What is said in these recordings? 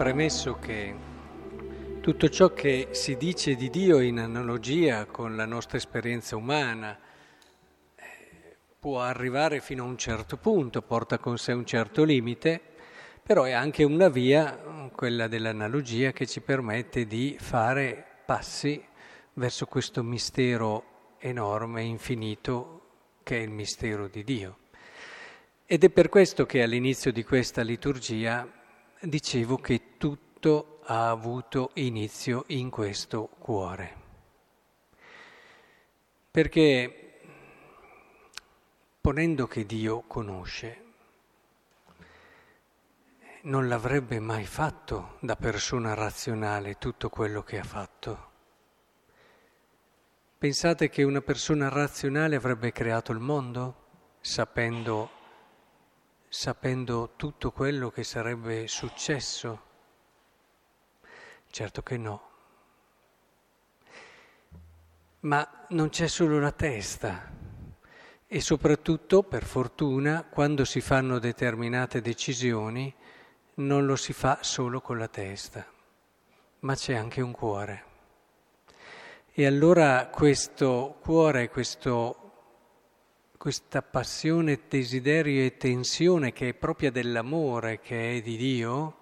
premesso che tutto ciò che si dice di Dio in analogia con la nostra esperienza umana eh, può arrivare fino a un certo punto, porta con sé un certo limite, però è anche una via, quella dell'analogia, che ci permette di fare passi verso questo mistero enorme, infinito, che è il mistero di Dio. Ed è per questo che all'inizio di questa liturgia dicevo che tutto ha avuto inizio in questo cuore. Perché ponendo che Dio conosce, non l'avrebbe mai fatto da persona razionale tutto quello che ha fatto. Pensate che una persona razionale avrebbe creato il mondo sapendo, sapendo tutto quello che sarebbe successo? Certo che no. Ma non c'è solo la testa e soprattutto, per fortuna, quando si fanno determinate decisioni, non lo si fa solo con la testa, ma c'è anche un cuore. E allora questo cuore, questo, questa passione, desiderio e tensione che è propria dell'amore che è di Dio,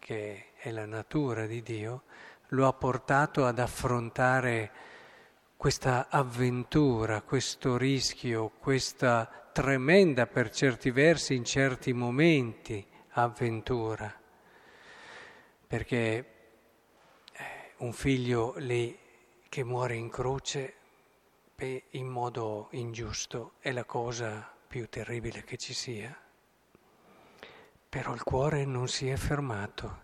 che è la natura di Dio, lo ha portato ad affrontare questa avventura, questo rischio, questa tremenda per certi versi, in certi momenti, avventura. Perché un figlio lì che muore in croce in modo ingiusto è la cosa più terribile che ci sia. Però il cuore non si è fermato.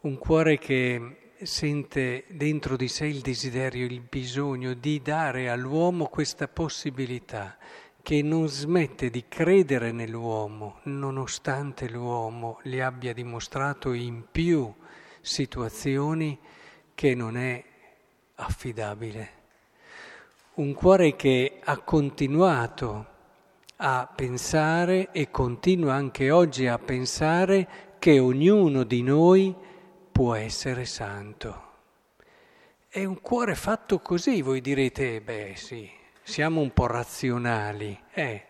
Un cuore che sente dentro di sé il desiderio, il bisogno di dare all'uomo questa possibilità, che non smette di credere nell'uomo, nonostante l'uomo gli abbia dimostrato in più situazioni che non è affidabile. Un cuore che ha continuato a pensare e continua anche oggi a pensare che ognuno di noi può essere santo. È un cuore fatto così, voi direte, beh sì, siamo un po' razionali. Eh,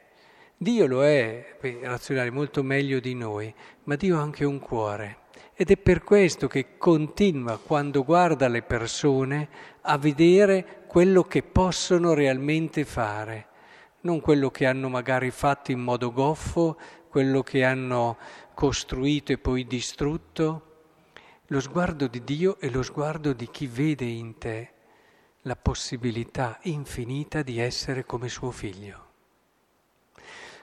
Dio lo è, razionale, molto meglio di noi, ma Dio ha anche un cuore. Ed è per questo che continua, quando guarda le persone, a vedere quello che possono realmente fare, non quello che hanno magari fatto in modo goffo, quello che hanno costruito e poi distrutto. Lo sguardo di Dio è lo sguardo di chi vede in te la possibilità infinita di essere come suo figlio.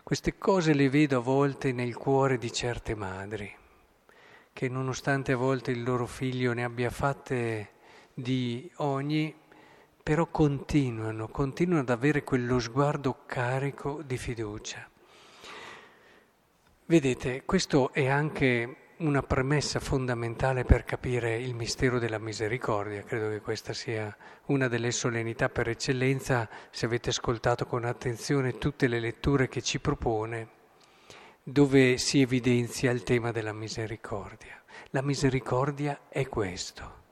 Queste cose le vedo a volte nel cuore di certe madri che nonostante a volte il loro figlio ne abbia fatte di ogni, però continuano, continuano ad avere quello sguardo carico di fiducia. Vedete, questo è anche una premessa fondamentale per capire il mistero della misericordia. Credo che questa sia una delle solennità per eccellenza, se avete ascoltato con attenzione tutte le letture che ci propone dove si evidenzia il tema della misericordia. La misericordia è questo,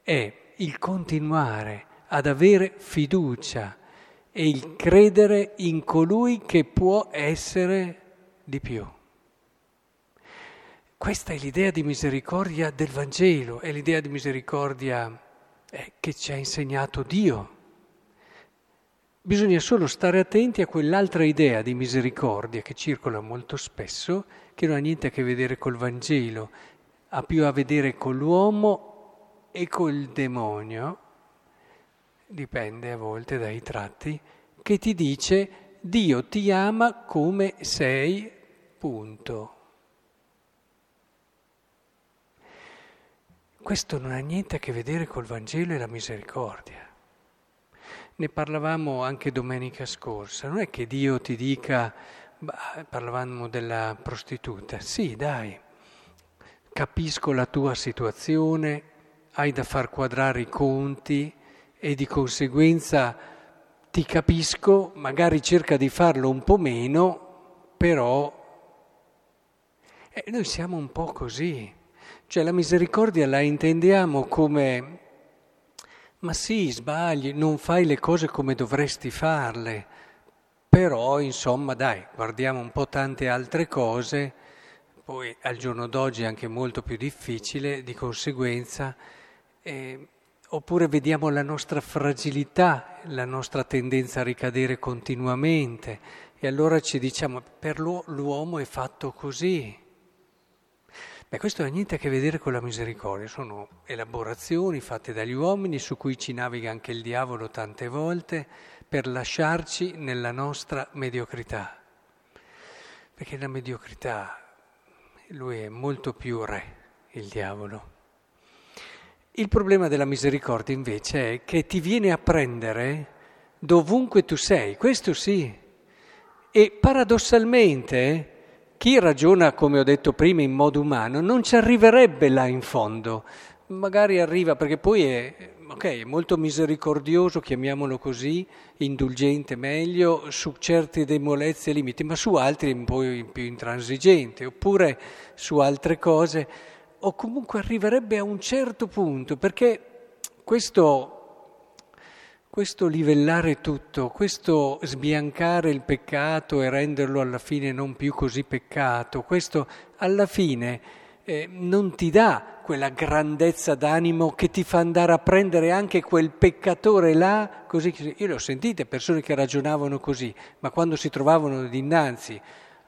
è il continuare ad avere fiducia e il credere in colui che può essere di più. Questa è l'idea di misericordia del Vangelo, è l'idea di misericordia eh, che ci ha insegnato Dio. Bisogna solo stare attenti a quell'altra idea di misericordia che circola molto spesso, che non ha niente a che vedere col Vangelo, ha più a vedere con l'uomo e col demonio, dipende a volte dai tratti, che ti dice Dio ti ama come sei, punto. Questo non ha niente a che vedere col Vangelo e la misericordia. Ne parlavamo anche domenica scorsa. Non è che Dio ti dica, bah, parlavamo della prostituta, sì dai, capisco la tua situazione, hai da far quadrare i conti e di conseguenza ti capisco, magari cerca di farlo un po' meno, però eh, noi siamo un po' così. Cioè la misericordia la intendiamo come, ma sì, sbagli, non fai le cose come dovresti farle, però insomma dai, guardiamo un po' tante altre cose, poi al giorno d'oggi è anche molto più difficile, di conseguenza, eh, oppure vediamo la nostra fragilità, la nostra tendenza a ricadere continuamente. E allora ci diciamo per l'uomo è fatto così. Beh, questo non ha niente a che vedere con la misericordia, sono elaborazioni fatte dagli uomini su cui ci naviga anche il diavolo tante volte per lasciarci nella nostra mediocrità. Perché la mediocrità, lui è molto più re, il diavolo. Il problema della misericordia invece è che ti viene a prendere dovunque tu sei, questo sì. E paradossalmente chi ragiona, come ho detto prima, in modo umano, non ci arriverebbe là in fondo. Magari arriva perché poi è, okay, molto misericordioso, chiamiamolo così, indulgente meglio, su certe debolezze e limiti, ma su altri è un po' più intransigente, oppure su altre cose o comunque arriverebbe a un certo punto, perché questo, questo livellare tutto, questo sbiancare il peccato e renderlo alla fine non più così peccato, questo alla fine eh, non ti dà quella grandezza d'animo che ti fa andare a prendere anche quel peccatore là, così, io le ho sentite persone che ragionavano così, ma quando si trovavano dinanzi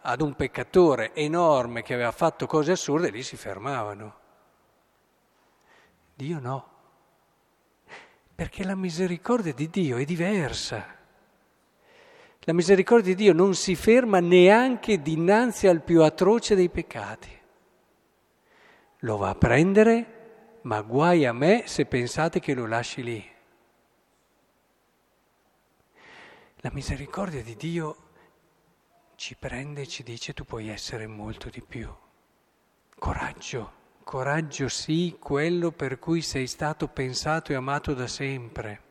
ad un peccatore enorme che aveva fatto cose assurde, lì si fermavano. Dio no, perché la misericordia di Dio è diversa. La misericordia di Dio non si ferma neanche dinanzi al più atroce dei peccati. Lo va a prendere, ma guai a me se pensate che lo lasci lì. La misericordia di Dio ci prende e ci dice tu puoi essere molto di più. Coraggio, coraggio sì, quello per cui sei stato pensato e amato da sempre.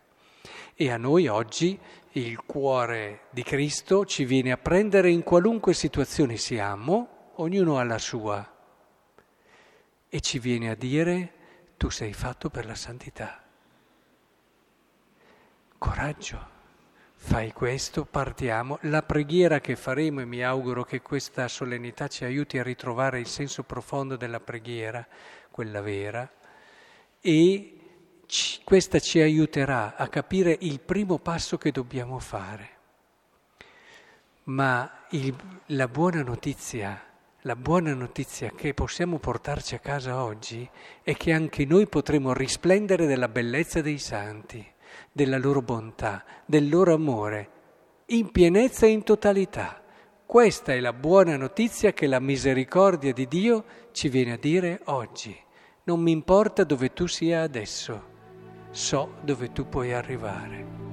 E a noi oggi il cuore di Cristo ci viene a prendere in qualunque situazione siamo, ognuno ha la sua, e ci viene a dire tu sei fatto per la santità. Coraggio fai questo, partiamo. La preghiera che faremo, e mi auguro che questa solennità ci aiuti a ritrovare il senso profondo della preghiera, quella vera, e ci, questa ci aiuterà a capire il primo passo che dobbiamo fare. Ma il, la buona notizia, la buona notizia che possiamo portarci a casa oggi è che anche noi potremo risplendere della bellezza dei santi della loro bontà, del loro amore, in pienezza e in totalità. Questa è la buona notizia che la misericordia di Dio ci viene a dire oggi. Non mi importa dove tu sia adesso, so dove tu puoi arrivare.